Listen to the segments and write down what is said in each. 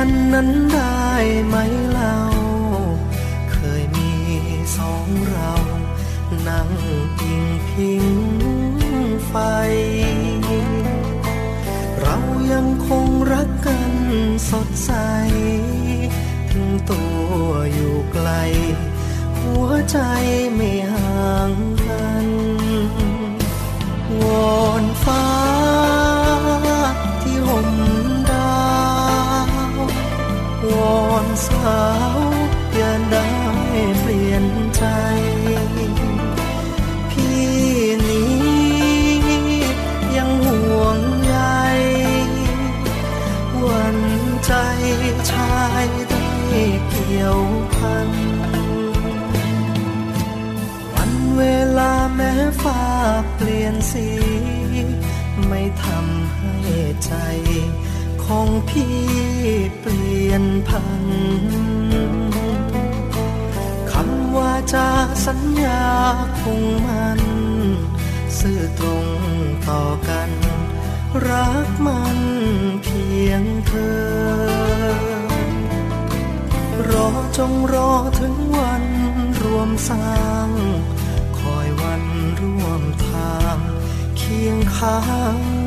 วันนั้นได้ไหมเล่า เคยมีสองเรา นั่งอิงพิงไฟ เรายังคงรักกันสดใส ถึงตัวอยู่ไกล หัวใจไม่ห่างกันวอนฟ้าาวอย่าได้เปลี่ยนใจ พี่นี้ยังห่วงใยหวันใจชายได้เกี่ยวพัน วันเวลาแม้ฟ้าเปลี่ยนสี ไม่ทำให้ใจ ของพี่เปลี่ยนพันคำว่าจะสัญญาคงมันซื่อตรงต่อกัน รักมันเพียงเธอ รอจงรอถึงวันรวมสร้าง คอยวันร่วมทาง เคียงข้าง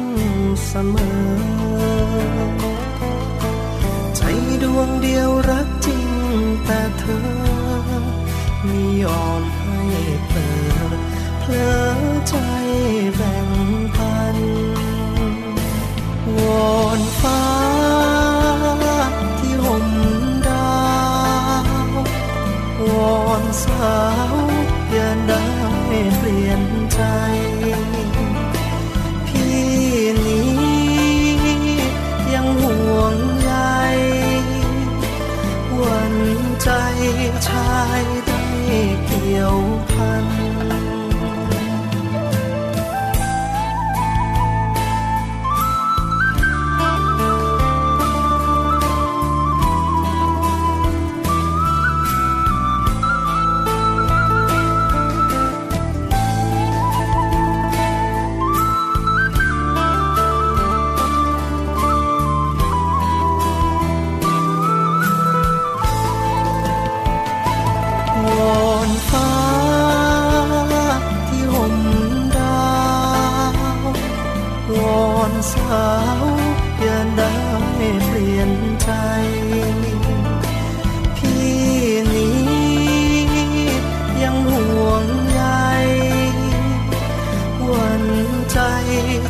เสมอ ใจดวงเดียวรักจริงแต่เธอไม่ยอมให้เผลอเพลอใจแบ่งปันวอนฟ้าที่ห่มดาววอนสาวอย่าได้เปลี่ยนใจ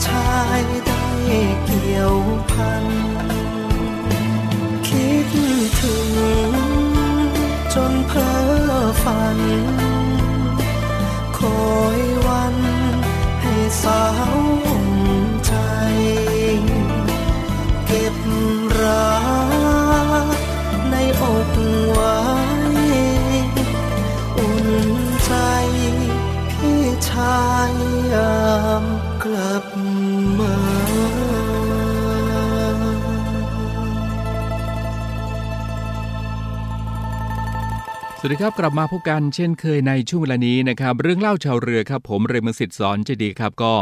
ชายได้เกี่ยวพัน คิดถึง จนเพ้อฝัน คอยวันให้สาว สวัสดีครับกลับมาพบกันเช่นเคยในช่วงเวลานี้นะครับเรื่องเล่าชาวเรือครับผมเรมสิทธิ์สอนเจดีครับก็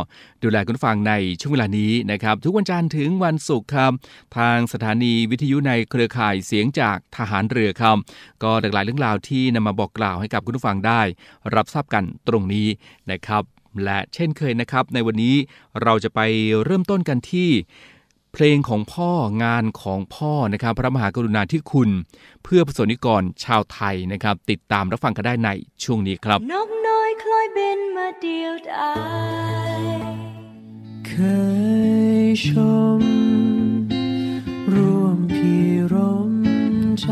ดูแลคุณฟังในช่วงเวลานี้นะครับทุกวันจันทร์ถึงวันศุกร์ครับทางสถานีวิทยุในเครือข่ายเสียงจากทหารเรือครับก็หลากหลายเรื่องราวที่นำมาบอกกล่าวให้กับคุณผู้ฟังได้ รับทราบกันตรงนี้นะครับ และเช่นเคยนะครับในวันนี้เราจะไปเริ่มต้นกันที่ เพลงของพ่องานของพ่อนะครับ พระมหากรุณาธิคุณเพื่อประสนิกรชาวไทยนะครับ ติดตามรับฟังกันได้ในช่วงนี้ครับนกน้อยคล้อยเบนมาเดียวดายเคยชม ร่วมพีรมใจ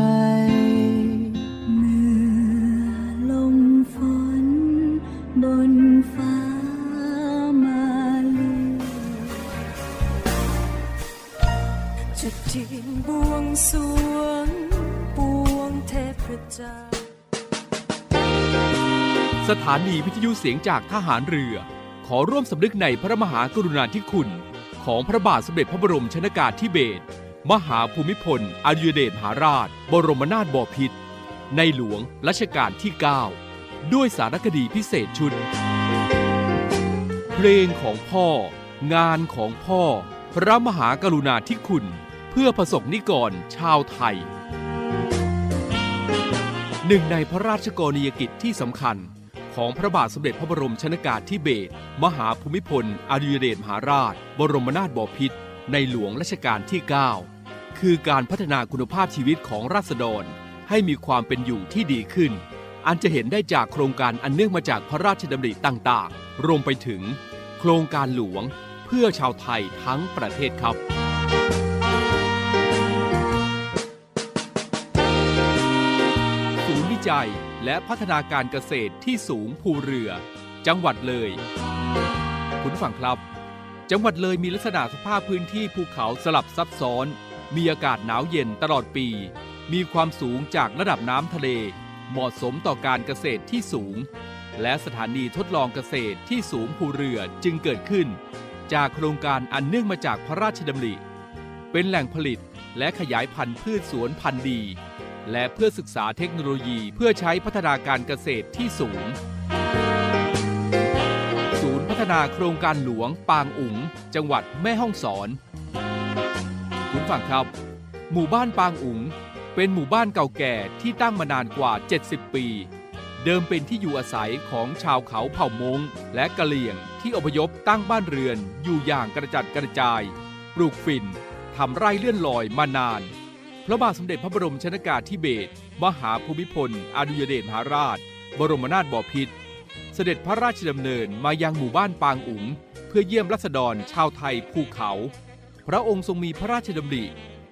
สวงปวงเทพเจ้า สถานีวิทยุเสียงจากทหารเรือ ขอร่วมสำนึกในพระมหากรุณาธิคุณ ของพระบาทสมเด็จพระบรมชนากาธิเบศรมหาภูมิพลอดุยเดชมหาราช บรมนาถบพิตรในหลวงรัชกาลที่ 9 ด้วยสารคดีพิเศษชุด เพลงของพ่อ งานของพ่อ พระมหากรุณาธิคุณ พื่อประสบนิกรชาวไทย หนึ่งในพระราชกรณียกิจที่สำคัญ ของพระบาทสมเด็จพระบรมชนากาธิเบศรมหาภูมิพลอดุยเดชมหาราช บรมนาถบพิตรในหลวงรัชกาลที่ 9 คือการพัฒนาคุณภาพชีวิตของราษฎร ให้มีความเป็นอยู่ที่ดีขึ้น อันจะเห็นได้จากโครงการอันเนื่องมาจากพระราชดำริต่างๆ รวมไปถึง โครงการหลวงเพื่อชาวไทยทั้งประเทศครับ จัย และพัฒนาการเกษตรที่สูงภูเรือ จังหวัดเลย คุณฟังครับ จังหวัดเลยมีลักษณะสภาพพื้นที่ภูเขาสลับซับซ้อน มีอากาศหนาวเย็นตลอดปี มีความสูงจากระดับน้ำทะเล เหมาะสมต่อการเกษตรที่สูง และสถานีทดลองเกษตรที่สูงภูเรือจึงเกิดขึ้น จากโครงการอันเนื่องมาจากพระราชดำริ เป็นแหล่งผลิตและขยายพันธุ์พืชสวนพันธุ์ดี และเพื่อศึกษาเทคโนโลยีเพื่อใช้พัฒนาการเกษตรที่สูง ศูนย์พัฒนาโครงการหลวงปางอุ๋ง จังหวัดแม่ฮ่องสอนคุณฟังครับ หมู่บ้านปางอุ๋ง เป็นหมู่บ้านเก่าแก่ที่ตั้งมานานกว่า 70 ปี เดิมเป็นที่อยู่อาศัยของชาวเขาเผ่ามงและกะเหลี่ยงที่อพยพตั้งบ้านเรือนอยู่อย่างกระจัดกระจาย ปลูกฝิ่นทำไร่เลื่อนลอยมานาน พระบาทสมเด็จพระบรมชนากาธิเบศรมหาภูมิพล อดุยเดชมหาราช บรมนาถบพิตรเสด็จพระราชดำเนินมายังหมู่บ้านปางอุ๋ง เพื่อเยี่ยมรัษฎรชาวไทยภูเขา พระองค์ทรงมีพระราชดำริ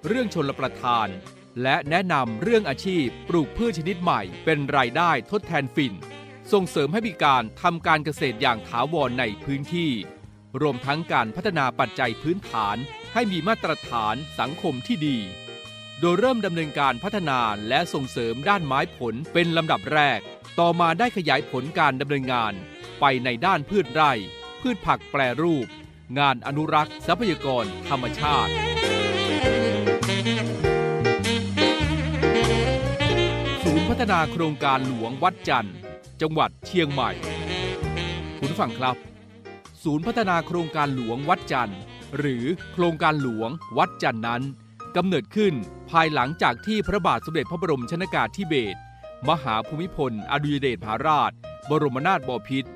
เรื่องชนลประทาน และแนะนำเรื่องอาชีพปลูกพืชชนิดใหม่เป็นรายได้ทดแทนฝิ่น ส่งเสริมให้มีการทำการเกษตรอย่างถาวรในพื้นที่ รวมทั้งการพัฒนาปัจจัยพื้นฐานให้มีมาตรฐานสังคมที่ดี โดยเริ่มดำเนินการพัฒนาและส่งเสริมด้านไม้ผลเป็นลำดับแรก ต่อมาได้ขยายผลการดำเนินงาน ไปในด้านพืชไร่ พืชผักแปรรูป งานอนุรักษ์ ทรัพยากรธรรมชาติ ศูนย์พัฒนาโครงการหลวงวัดจันทร์ จังหวัดเชียงใหม่ คุณฟังครับ ศูนย์พัฒนาโครงการหลวงวัดจันทร์ หรือโครงการหลวงวัดจันทร์นั้นกำเนิดขึ้น ภายหลังจากที่พระบาทสมเด็จพระบรมชนากาธิเบศรมหาภูมิพล อดุยเดชมหาราช บรมนาถบพิตร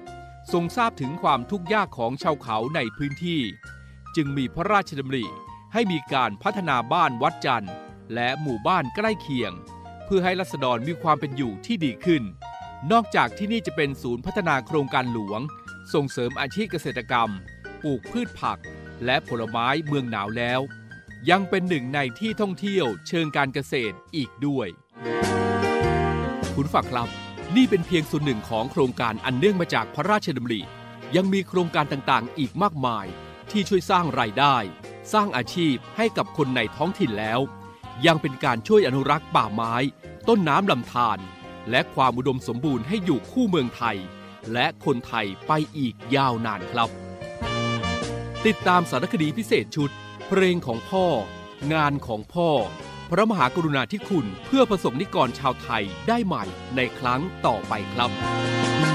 ทรงทราบถึงความทุกข์ยากของชาวเขาในพื้นที่ จึงมีพระราชดำริให้มีการพัฒนาบ้านวัดจันทร์และหมู่บ้านใกล้เคียง เพื่อให้รัษฎรมีความเป็นอยู่ที่ดีขึ้น นอกจากที่นี่จะเป็นศูนย์พัฒนาโครงการหลวง ส่งเสริมอาชีพเกษตรกรรม ปลูกพืชผัก และผลไม้เมืองหนาวแล้ว ยังเป็นหนึ่งในที่ท่องเที่ยวเชิงการเกษตรอีกด้วย คุณฝากครับ นี่เป็นเพียงส่วนหนึ่งของโครงการอันเนื่องมาจากพระราชดำริ ยังมีโครงการต่างๆ อีกมากมาย ที่ช่วยสร้างรายได้ สร้างอาชีพให้กับคนในท้องถิ่นแล้ว ยังเป็นการช่วยอนุรักษ์ป่าไม้ ต้นน้ำลำธารและความอุดมสมบูรณ์ให้อยู่คู่เมืองไทย และคนไทยไปอีกยาวนานครับ ติดตามสารคดีพิเศษชุด เพลงของพ่อ งานของพ่อ พระมหากรุณาธิคุณเพื่อประสงค์นิกรชาวไทยได้ใหม่ในครั้งต่อไปครับบ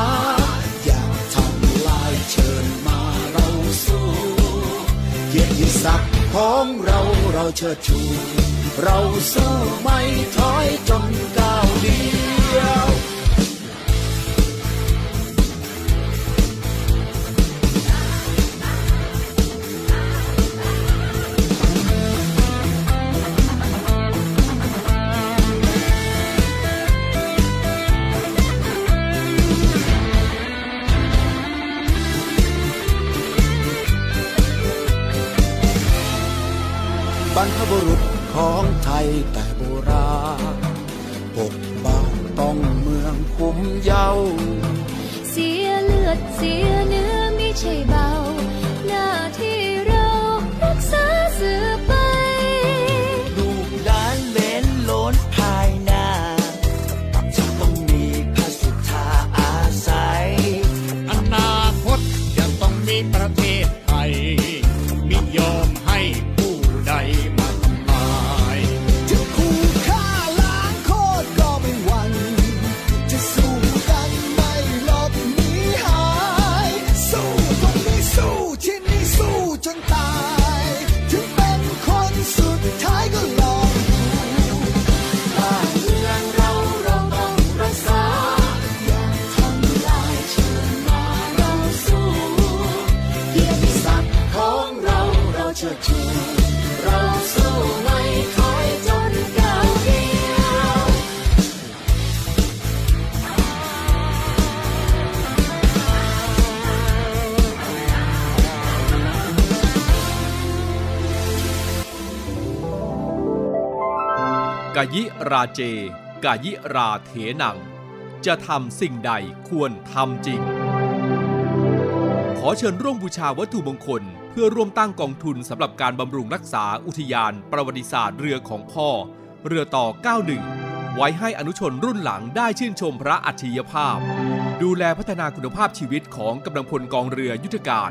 าอยากทำลายเชิญมาเราสู้เกียรติศักดิ์ของเราเราเชิดชู เราสู้ไม่ถอยจนก้าวเดียว แต่โบราณปกบ้านต้องเมืองคุ้มเยา เสียเลือดเสียเนื้อไม่ใช่เบา กายิราเจกายิราเถนัง จะทำสิ่งใดควรทำจริง ขอเชิญร่วมบูชาวัตถุมงคล เพื่อร่วมตั้งกองทุนสำหรับการบำรุงรักษาอุทยานประวัติศาสตร์เรือของพ่อ เรือต่อ 91 ไว้ให้อนุชนรุ่นหลังได้ชื่นชมพระอัจฉริยภาพ ดูแลพัฒนาคุณภาพชีวิตของกำลังพลกองเรือยุทธการ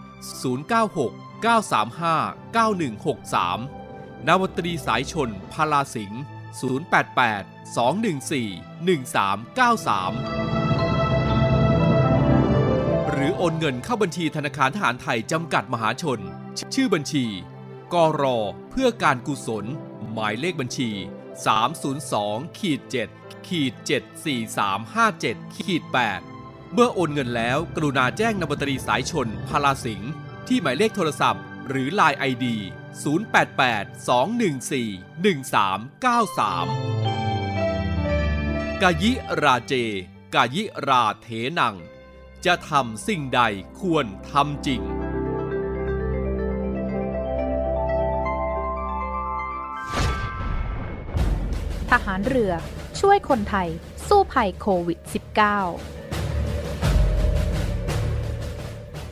096 935 9163 นาวตรีสายชน พาลาสิงห์088 214 1393 หรือโอนเงินเข้าบัญชีธนาคารทหารไทยจำกัดมหาชน ชื่อบัญชี กรอเพื่อการกุศล หมายเลขบัญชี 302ขีด7ขีด74357ขีด8 เมื่อโอนเงินแล้วกรุณาแจ้งนบตรีสายชนพาลาสิงห์ที่หมายเลขโทรศัพท์ หรือ Line ID 088 214 1393 กายิราเจ กายิราเถนัง จะทำสิ่งใดควรทำจริง ทหารเรือช่วยคนไทยสู้ภัยโควิด -19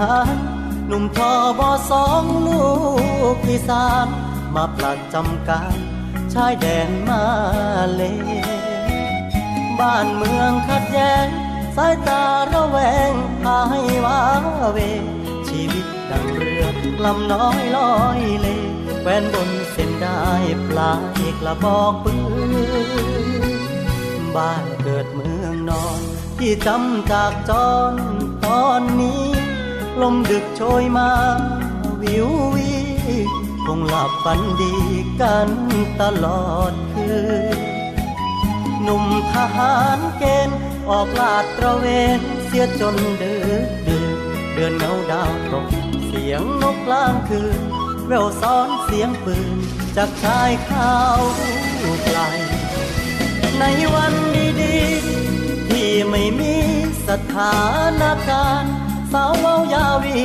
หารหนุ่มทอบอสองลูกอีสานมาประจำการชายแดนมาเล บ้านเมืองขัดแย้ง สายตาระแวงพาให้ว้าเว ชีวิตดังเรือลำน้อยลอยเลแฟนบนเส้นได้ปลายกระบอกปืนบ้านเกิดเมืองนอน ที่จำจากจรตอนนี้ ลมดึกโชยมาวิววีคงหลับฝันดีกันตลอดคืนหนุ่มทหารเกณฑ์ออกลาดตระเวนเสียจนดึกดื่นเดือนเงาดาวตกเสียงนกกลางคืนแววซ้อนเสียงปืนจากชายข้าวไกลในวันดีๆที่ไม่มีสถานการณ์ สาวเว้ายาวี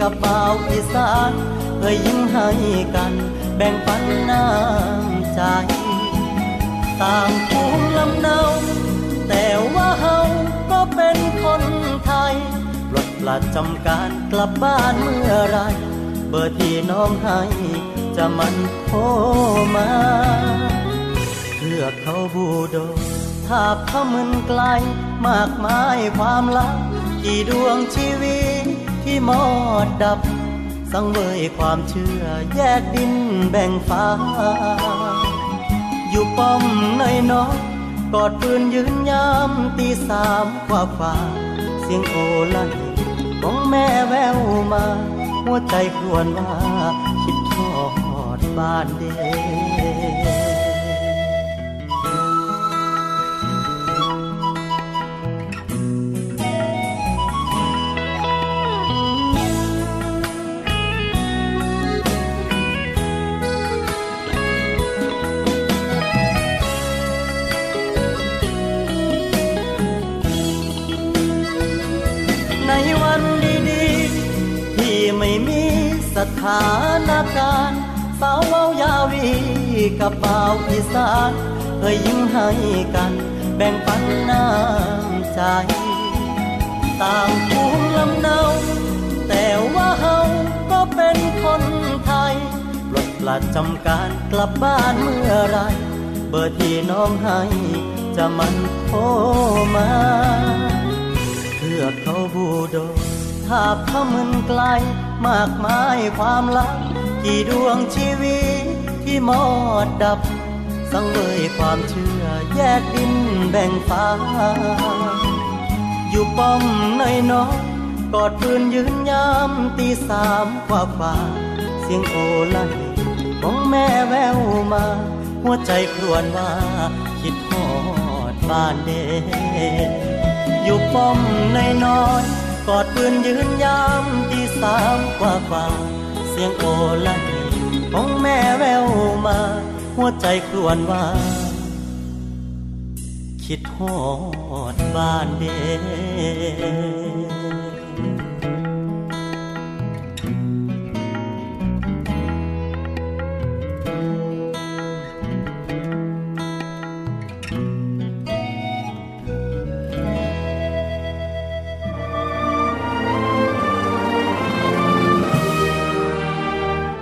กับบ่าวอีสานเคยยิ้มให้กันแบ่งปันน้ำใจต่างภูมิลำเนา แต่ว่าเฮาก็เป็นคนไทยปลดประจำการกลับบ้านเมื่อไรเบอร์ที่น้องให้จะมันโทรมาเพื่อเขาบูโดทาบทำมึนไกลมากมายความลับ กี่ดวงชีวิตที่มอดดับ สังเวยความเชื่อแยกดินแบ่งฟ้า อยู่ป้อมในนอกกอดปืนยืนยามตีสามกว่าฟ้าเสียงโอลั่นของแม่แววมา หัวใจครวญว่า คิดทอดบ้านเด็ใสถานการณ์สาวเว้ายาวีกับบ่าวอีสานเคยยิ้มให้กันแบ่งปันน้ำใจต่างภูมิลำเนา แต่ว่าเฮาก็เป็นคนไทยปลดประจำการกลับบ้านเมื่อไรเบอร์ที่น้องให้จะมันโทรมาเพื่อเขาบูโดทาบทมันไกล มากมายความลับกี่ดวงชีวิตที่มอดดับ สังเวยความเชื่อแยกดินแบ่งฟ้า อยู่ป้อมในนอกกอดปืนยืนยามตีสามกว่าฟ้าเสียงโอลั่นของแม่แววมา หัวใจครวญว่า คิดทอดบ้านเดอยู่ป้อมในนอน กอดปืนยืนยามที่สามกว่าฝ่าเสียงโอลั่นของแม่แววมา หัวใจครวญว่า คิดฮอดบ้านเด็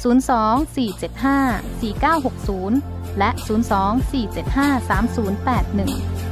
02-475-4960 และ 02-475-3081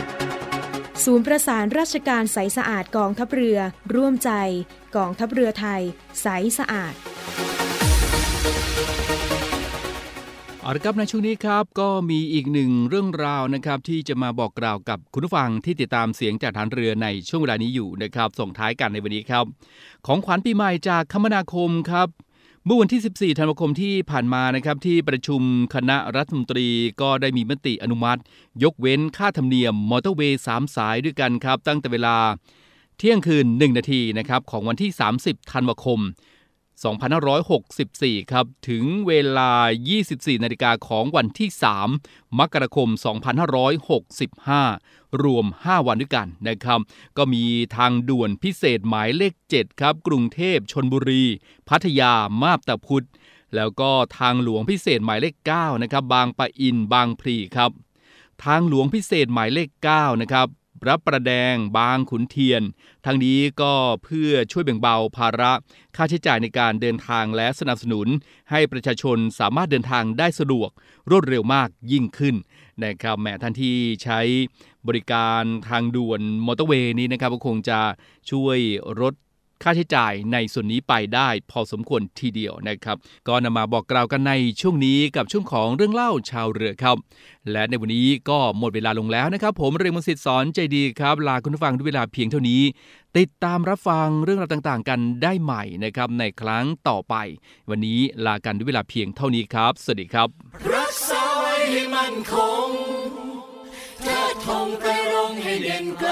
ศูนย์ประสานราชการใสสะอาดกองทัพเรือ ร่วมใจกองทัพเรือไทย ใสสะอาดเอาละครับในช่วงนี้ครับก็มีอีกหนึ่งเรื่องราวนะครับที่จะมาบอกกล่าวกับคุณผู้ฟังที่ติดตามเสียงจากฐานเรือในช่วงเวลานี้อยู่นะครับส่งท้ายกันในวันนี้ครับ ของขวัญปีใหม่จากคมนาคมครับ เมื่อวันที่ 14 ธันวาคมที่ผ่านมานะครับที่ประชุมคณะรัฐมนตรีก็ได้มีมติอนุมัติ ยกเว้นค่าธรรมเนียมมอเตอร์เวย์ 3 สายด้วยกันครับ ตั้งแต่เวลาเที่ยงคืน 1 นาทีนะครับของวันที่ 30 ธันวาคม 2564 ครับ ถึงเวลา 24 นาฬิกาของวันที่ 3 มกราคม 2565 รวม 5 วันด้วยกันนะครับ ก็มีทางด่วนพิเศษหมายเลข 7 ครับ กรุงเทพชนบุรี พัทยา มาบตาพุธ แล้วก็ทางหลวงพิเศษหมายเลข 9 นะครับ บางปะอิน บางพลีครับ ทางหลวงพิเศษหมายเลข 9 นะครับ รับประแดงบางขุนเทียน ทั้งนี้ก็เพื่อช่วยแบ่งเบาภาระค่าใช้จ่ายในการเดินทางและสนับสนุน ให้ประชาชนสามารถเดินทางได้สะดวกรวดเร็วมากยิ่งขึ้นนะครับแหมท่านที่ใช้บริการทางด่วนมอเตอร์เวย์นี้นะครับก็คงจะช่วยลด ค่าใช้จ่ายในส่วนนี้ไปได้พอสมควรทีเดียวนะครับ ก็นำมาบอกกล่าวกันในช่วงนี้กับช่วงของเรื่องเล่าชาวเรือครับ และในวันนี้ก็หมดเวลาลงแล้วนะครับ ผมเรมงสิทธิ์สอนใจดีครับ ลาคุณผู้ฟังด้วยเวลาเพียงเท่านี้ ติดตามรับฟังเรื่องราวต่างๆ กันได้ใหม่นะครับในครั้งต่อไป วันนี้ลากันด้วยเวลาเพียงเท่านี้ครับ สวัสดีครับ รักษาไว้ให้มันคงเทิดธงไปรงให้เด่นไกล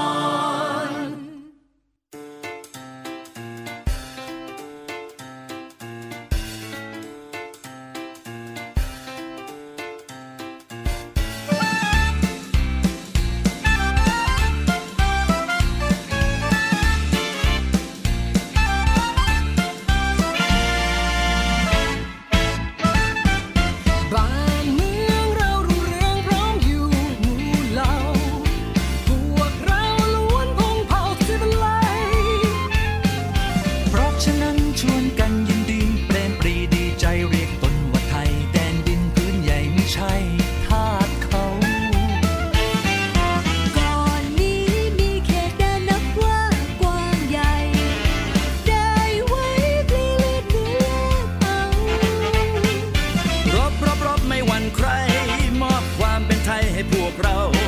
vrouw.